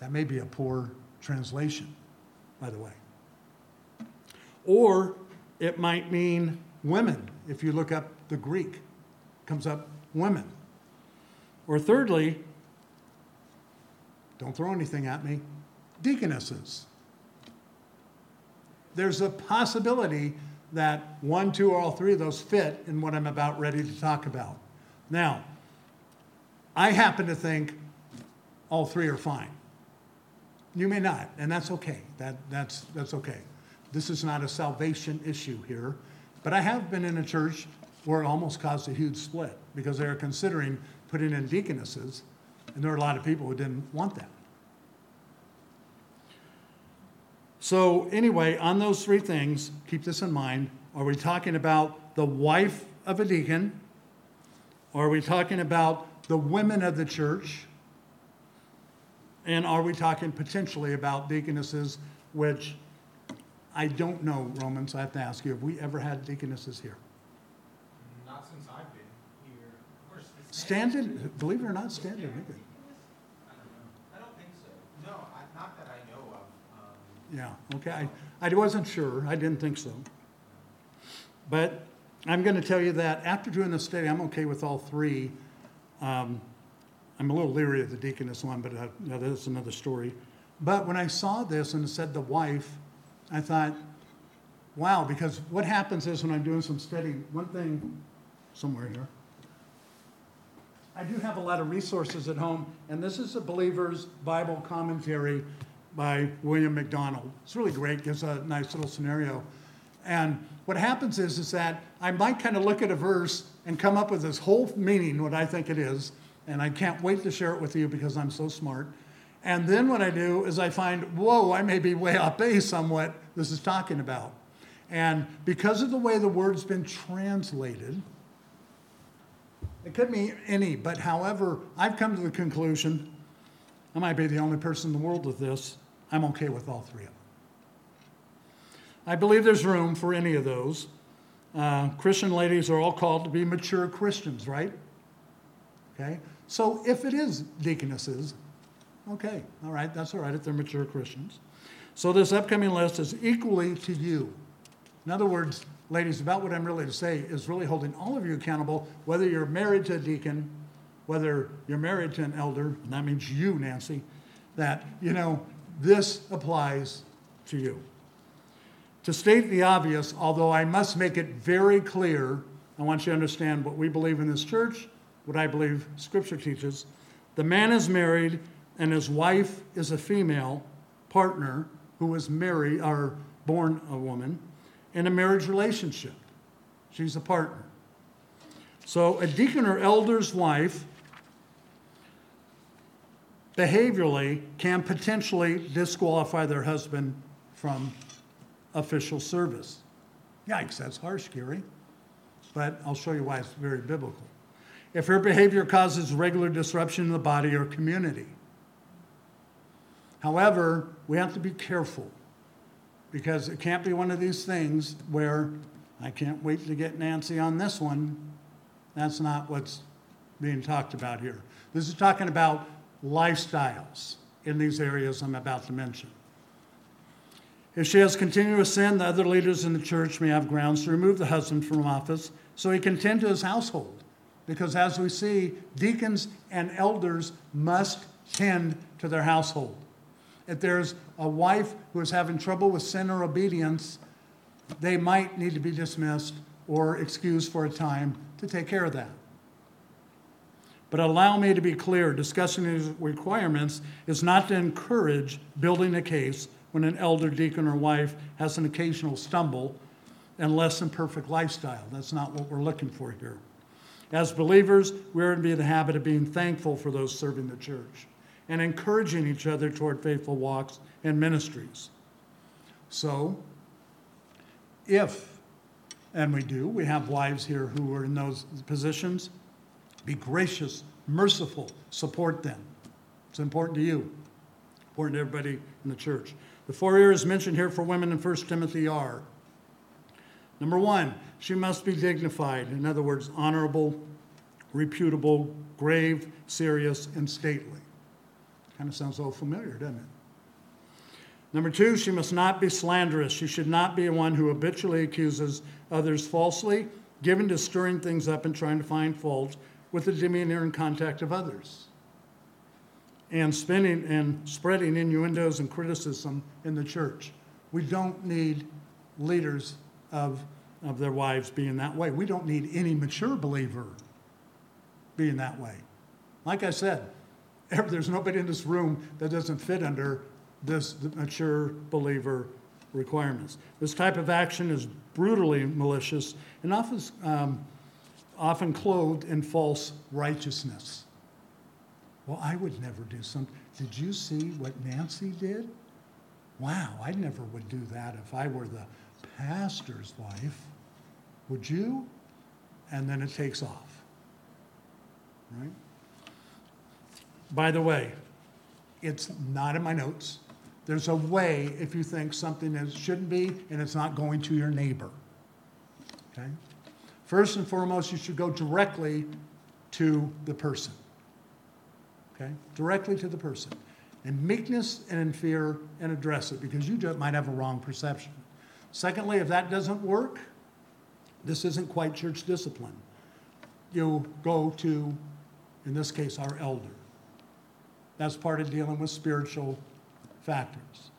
That may be a poor translation, by the way. Or it might mean women. If you look up the Greek, comes up women. Or thirdly, don't throw anything at me, deaconesses. There's a possibility that one, two, or all three of those fit in what I'm about ready to talk about. Now, I happen to think all three are fine. You may not, and that's okay. That, that's, that's okay. This is not a salvation issue here. But I have been in a church where it almost caused a huge split because they were considering putting in deaconesses, and there were a lot of people who didn't want that. So, anyway, on those three things, keep this in mind. Are we talking about the wife of a deacon? Or are we talking about the women of the church? And are we talking potentially about deaconesses, which I don't know, Romans, I have to ask you, have we ever had deaconesses here? Not since I've been here. Of course, Standing, believe it or not, maybe. I don't know. I don't think so. No, I, not that I know of. Um, Yeah, okay, I, I wasn't sure, I didn't think so. But I'm gonna tell you that after doing the study, I'm okay with all three. Um, I'm a little leery of the deaconess one, but uh, no, that's another story. But when I saw this and it said the wife, I thought, wow, because what happens is when I'm doing some studying, one thing, somewhere here, I do have a lot of resources at home, and this is a Believer's Bible Commentary by William MacDonald. It's really great, gives a nice little scenario. And what happens is, is that I might kind of look at a verse and come up with this whole meaning, what I think it is, and I can't wait to share it with you because I'm so smart. And then what I do is I find, whoa, I may be way off base on what this is talking about. And because of the way the word's been translated, it could mean any, but however, I've come to the conclusion, I might be the only person in the world with this, I'm okay with all three of them. I believe there's room for any of those. Uh, Christian ladies are all called to be mature Christians, right? Okay? So if it is deaconesses, okay, all right, that's all right if they're mature Christians. So this upcoming list is equally to you. In other words, ladies, about what I'm really to say is really holding all of you accountable, whether you're married to a deacon, whether you're married to an elder, and that means you, Nancy, that, you know, this applies to you. To state the obvious, although I must make it very clear, I want you to understand what we believe in this church, what I believe Scripture teaches. The man is married, and his wife is a female partner who was married or born a woman in a marriage relationship. She's a partner. So a deacon or elder's wife behaviorally can potentially disqualify their husband from official service. Yikes, that's harsh, Gary. But I'll show you why it's very biblical. If her behavior causes regular disruption in the body or community. However, we have to be careful because it can't be one of these things where I can't wait to get Nancy on this one. That's not what's being talked about here. This is talking about lifestyles in these areas I'm about to mention. If she has continuous sin, the other leaders in the church may have grounds to remove the husband from office so he can tend to his household. Because as we see, deacons and elders must tend to their household. If there's a wife who is having trouble with sin or obedience, they might need to be dismissed or excused for a time to take care of that. But allow me to be clear discussing these requirements is not to encourage building a case when an elder, deacon, or wife has an occasional stumble and less than perfect lifestyle. That's not what we're looking for here. As believers, we're to be in the habit of being thankful for those serving the church and encouraging each other toward faithful walks and ministries. So, if, and we do, we have wives here who are in those positions, be gracious, merciful, support them. It's important to you, important to everybody in the church. The four areas mentioned here for women in 1 Timothy are number one, she must be dignified, in other words, honorable, reputable, grave, serious, and stately. Kind of sounds a little familiar, doesn't it? Number two, she must not be slanderous. She should not be one who habitually accuses others falsely, given to stirring things up and trying to find fault with the demeanor and contact of others, and spinning and spreading innuendos and criticism in the church. We don't need leaders of, of their wives being that way. We don't need any mature believer being that way. Like I said, there's nobody in this room that doesn't fit under this mature believer requirements. This type of action is brutally malicious and often, um, often clothed in false righteousness. Well, I would never do something. Did you see what Nancy did? Wow, I never would do that if I were the pastor's wife. Would you? And then it takes off. Right? By the way, it's not in my notes. There's a way if you think something that shouldn't be and it's not going to your neighbor. Okay? First and foremost, you should go directly to the person. Okay? Directly to the person. In meekness and in fear and address it because you might have a wrong perception. Secondly, if that doesn't work, this isn't quite church discipline. You go to, in this case, our elder. That's part of dealing with spiritual factors.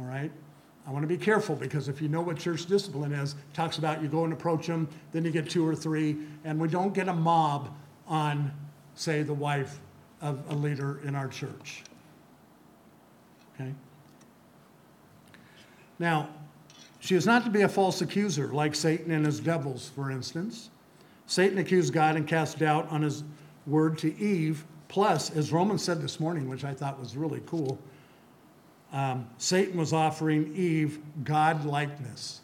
All right? I want to be careful because if you know what church discipline is, talks about you go and approach them, then you get two or three, and we don't get a mob on, say, the wife of a leader in our church. Okay? Now, she is not to be a false accuser like Satan and his devils, for instance. Satan accused God and cast doubt on his word to Eve Plus, as Roman said this morning, which I thought was really cool, um, Satan was offering Eve God likeness.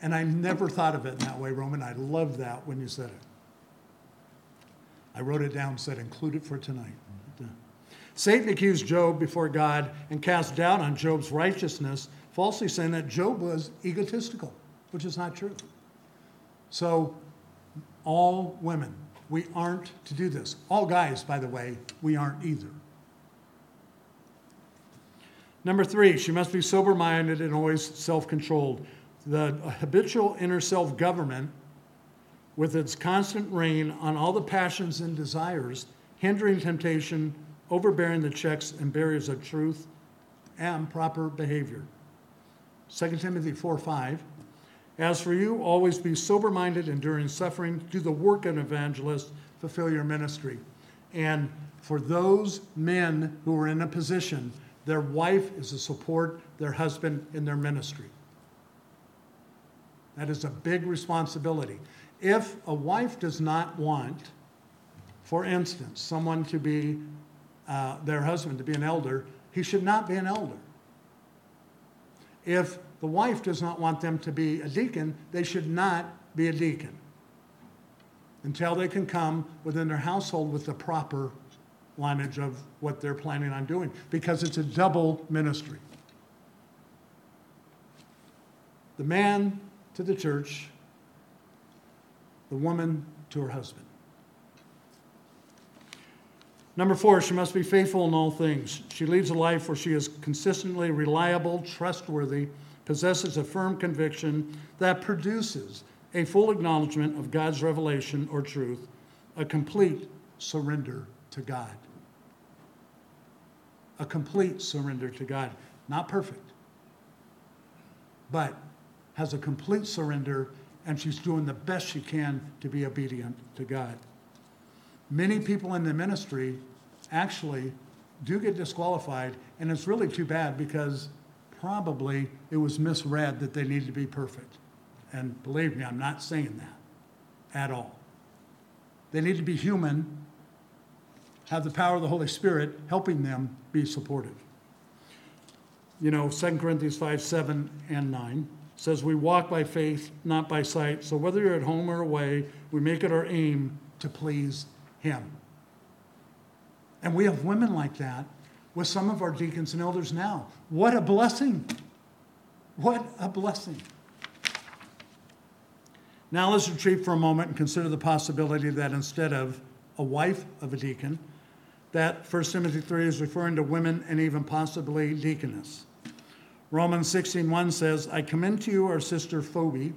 And I never thought of it in that way, Roman. I love that when you said it. I wrote it down, said include it for tonight. Satan accused Job before God and cast doubt on Job's righteousness, falsely saying that Job was egotistical, which is not true. So, all women, we aren't to do this. All guys, by the way, we aren't either. Number three, she must be sober minded and always self controlled. The habitual inner self government, with its constant reign on all the passions and desires, hindering temptation, overbearing the checks and barriers of truth and proper behavior. 2 Timothy 4 5. As for you, always be sober minded, enduring suffering, do the work of an evangelist, fulfill your ministry. And for those men who are in a position, their wife is to support their husband in their ministry. That is a big responsibility. If a wife does not want, for instance, someone to be, uh, their husband to be an elder, he should not be an elder. If the wife does not want them to be a deacon, they should not be a deacon until they can come within their household with the proper lineage of what they're planning on doing, because it's a double ministry. The man to the church, the woman to her husband. Number four, she must be faithful in all things. She leads a life where she is consistently reliable, trustworthy, possesses a firm conviction that produces a full acknowledgement of God's revelation or truth, a complete surrender to God. A complete surrender to God. Not perfect, but has a complete surrender, and she's doing the best she can to be obedient to God. Many people in the ministry actually do get disqualified, and it's really too bad because probably it was misread that they need to be perfect. And believe me, I'm not saying that at all. They need to be human, have the power of the Holy Spirit helping them be supportive. You know, 2 Corinthians 5 7 and 9 says, We walk by faith, not by sight. So whether you're at home or away, we make it our aim to please Him. And we have women like that with some of our deacons and elders now. What a blessing! What a blessing. Now let's retreat for a moment and consider the possibility that instead of a wife of a deacon, that 1 Timothy 3 is referring to women and even possibly deaconess. Romans 16:1 says, I commend to you our sister Phoebe,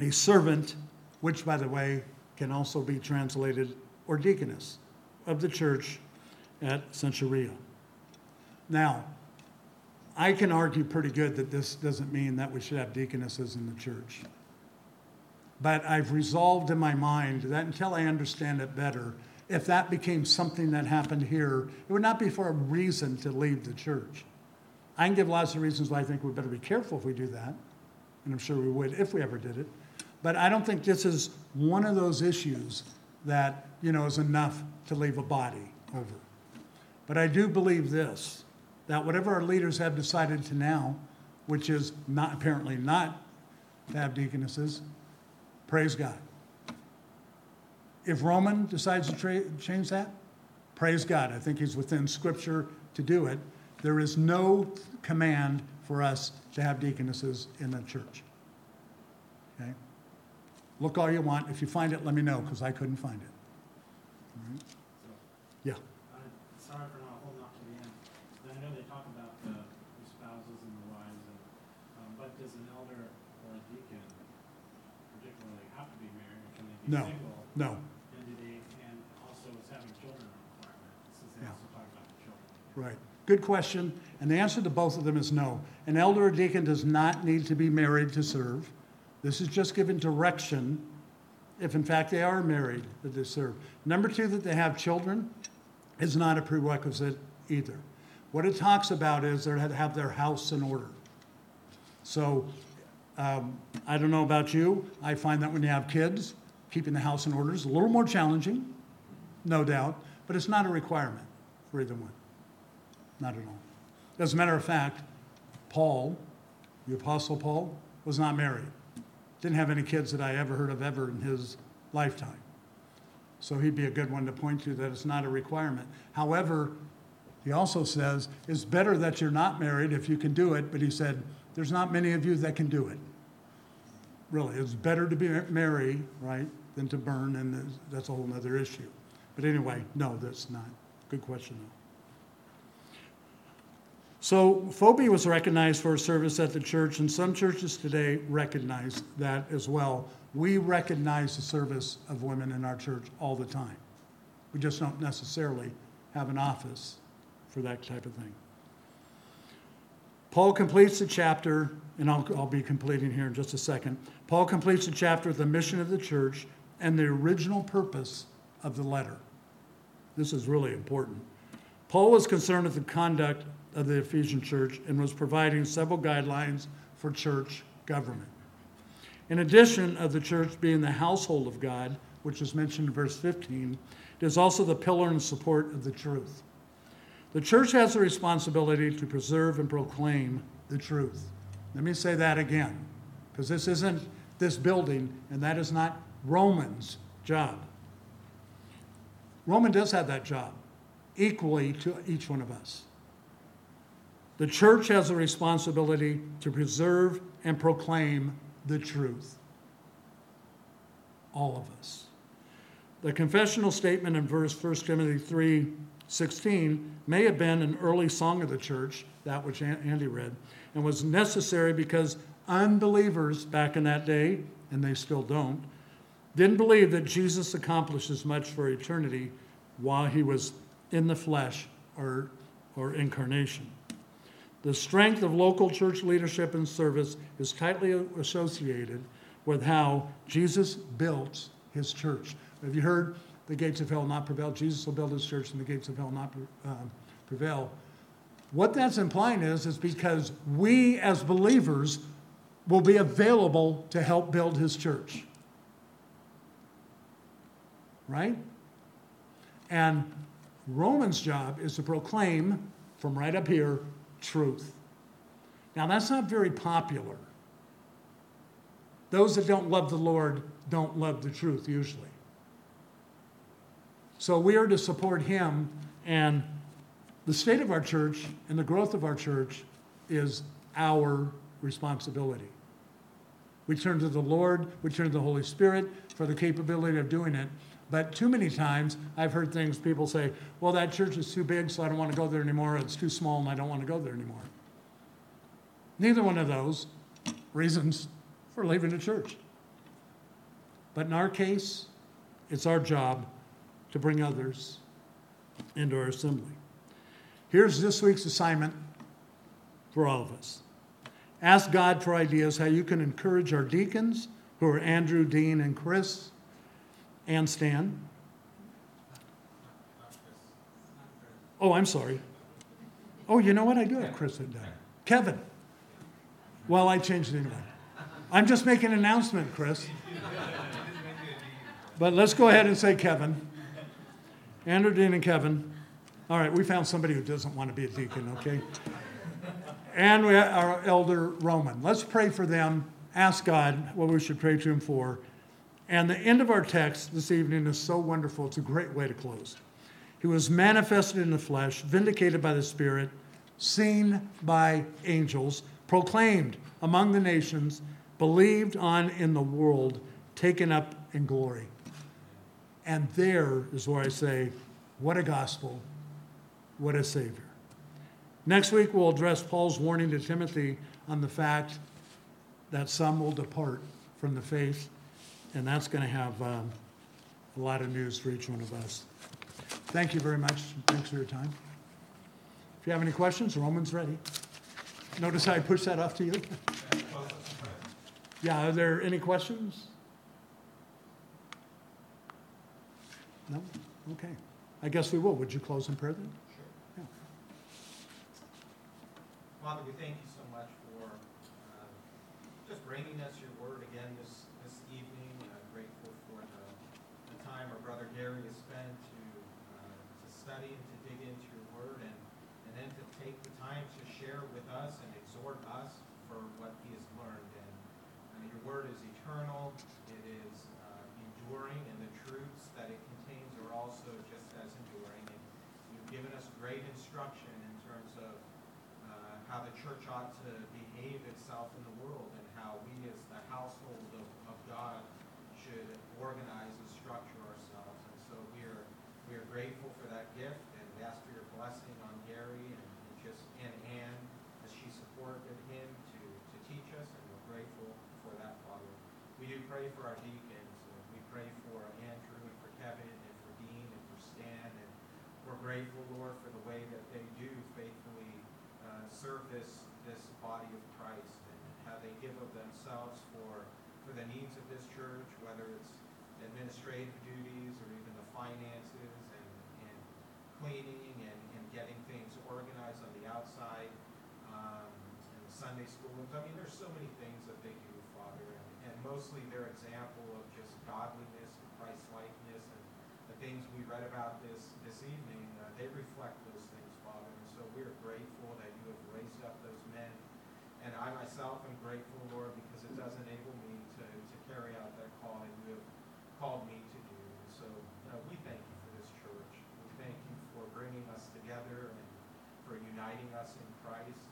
a servant, which by the way can also be translated or deaconess of the church at Cenchreae. Now, I can argue pretty good that this doesn't mean that we should have deaconesses in the church. But I've resolved in my mind that until I understand it better, if that became something that happened here, it would not be for a reason to leave the church. I can give lots of reasons why I think we better be careful if we do that, and I'm sure we would if we ever did it. But I don't think this is one of those issues that, you know, is enough to leave a body over. But I do believe this that whatever our leaders have decided to now, which is not apparently not to have deaconesses, praise God. If Roman decides to tra- change that, praise God. I think he's within Scripture to do it. There is no command for us to have deaconesses in the church. Okay? Look all you want. If you find it, let me know because I couldn't find it. Right? Yeah. Uh, Sorry for not holding off to the end. I know they talk about the the spouses and the wives, and, um, but does an elder or a deacon particularly have to be married, or can they be No. single? No. And do they, and also is having children a requirement, since they Yeah. also talk about the children? Right. Good question. And the answer to both of them is no. An elder or deacon does not need to be married to serve. This is just given direction, if in fact they are married, that they serve. Number two, that they have children is not a prerequisite either. What it talks about is they have their house in order. So um, I don't know about you. I find that when you have kids, keeping the house in order is a little more challenging, no doubt, but it's not a requirement for either one. Not at all. As a matter of fact, Paul, the Apostle Paul, was not married. Didn't have any kids that I ever heard of ever in his lifetime. So he'd be a good one to point to that it's not a requirement. However, he also says it's better that you're not married if you can do it, but he said there's not many of you that can do it. Really, it's better to be married, right, than to burn, and that's a whole other issue. But anyway, no, that's not. Good question, though. So Phoebe was recognized for her service at the church, and some churches today recognize that as well. We recognize the service of women in our church all the time. We just don't necessarily have an office for that type of thing. Paul completes the chapter, and I'll, I'll be completing here in just a second. Paul completes the chapter with the mission of the church and the original purpose of the letter. This is really important. Paul was concerned with the conduct of the Ephesian church and was providing several guidelines for church government. In addition of the church being the household of God, which is mentioned in verse 15, it is also the pillar and support of the truth. The church has a responsibility to preserve and proclaim the truth. Let me say that again, because this isn't this building, and that is not Roman's job. Roman does have that job equally to each one of us. The church has a responsibility to preserve and proclaim the truth. All of us. The confessional statement in verse 1 Timothy 3 16 may have been an early song of the church, that which Andy read, and was necessary because unbelievers back in that day, and they still don't, didn't believe that Jesus accomplished as much for eternity while he was in the flesh or, or incarnation. The strength of local church leadership and service is tightly associated with how Jesus built his church. Have you heard the gates of hell not prevail? Jesus will build his church and the gates of hell not uh, prevail. What that's implying is, is because we as believers will be available to help build his church. Right? And Roman's job is to proclaim from right up here truth. Now, that's not very popular. Those that don't love the Lord don't love the truth usually. So we are to support him, and the state of our church and the growth of our church is our responsibility. We turn to the Lord, we turn to the Holy Spirit for the capability of doing it. But too many times I've heard things people say, well, that church is too big, so I don't want to go there anymore. It's too small, and I don't want to go there anymore. Neither one of those reasons for leaving the church. But in our case, it's our job to bring others into our assembly. Here's this week's assignment for all of us ask God for ideas how you can encourage our deacons, who are Andrew, Dean, and Chris and Stan. Oh, I'm sorry. Oh, you know what? I do have Chris and Dan. Kevin. Well, I changed it anyway. I'm just making an announcement, Chris. But let's go ahead and say Kevin. Andrew, Dean, and Kevin. All right, we found somebody who doesn't want to be a deacon, okay? And we our elder Roman. Let's pray for them. Ask God what we should pray to him for. And the end of our text this evening is so wonderful. It's a great way to close. He was manifested in the flesh, vindicated by the Spirit, seen by angels, proclaimed among the nations, believed on in the world, taken up in glory. And there is where I say, what a gospel, what a Savior. Next week, we'll address Paul's warning to Timothy on the fact that some will depart from the faith and that's going to have um, a lot of news for each one of us. Thank you very much. Thanks for your time. If you have any questions, Roman's ready. Notice how I pushed that off to you? yeah, are there any questions? No? Okay. I guess we will. Would you close in prayer then? Sure. Yeah. Father, we thank you so much for uh, just bringing us pray for our deacons. We pray for Andrew and for Kevin and for Dean and for Stan. And we're grateful, Lord, for the way that they do faithfully uh, serve this, this body of Christ and how they give of themselves for, for the needs of this church, whether it's administrative duties or even the finances and, and cleaning and, and getting things organized on the outside um, and Sunday school. I mean, there's so many things that they mostly their example of just godliness and Christ-likeness and the things we read about this, this evening, uh, they reflect those things, Father. And so we are grateful that you have raised up those men. And I myself am grateful, Lord, because it does enable me to, to carry out that calling you have called me to do. And so, uh, we thank you for this church. We thank you for bringing us together and for uniting us in Christ.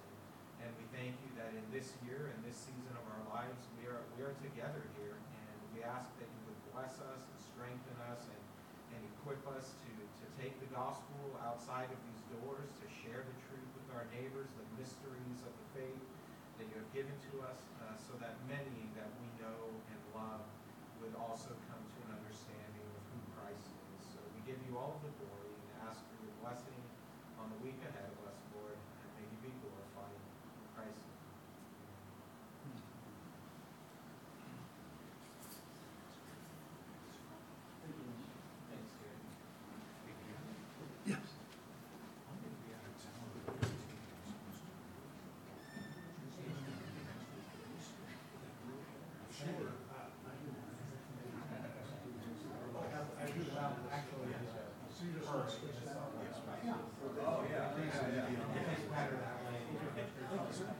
And, and we thank you that in this year and this season of our lives, we are, we are together here. And we ask that you would bless us and strengthen us and, and equip us to, to take the gospel outside of these doors, to share the truth with our neighbors, the mysteries of the faith that you have given to us, uh, so that many that we know and love would also come to an understanding of who Christ is. So we give you all the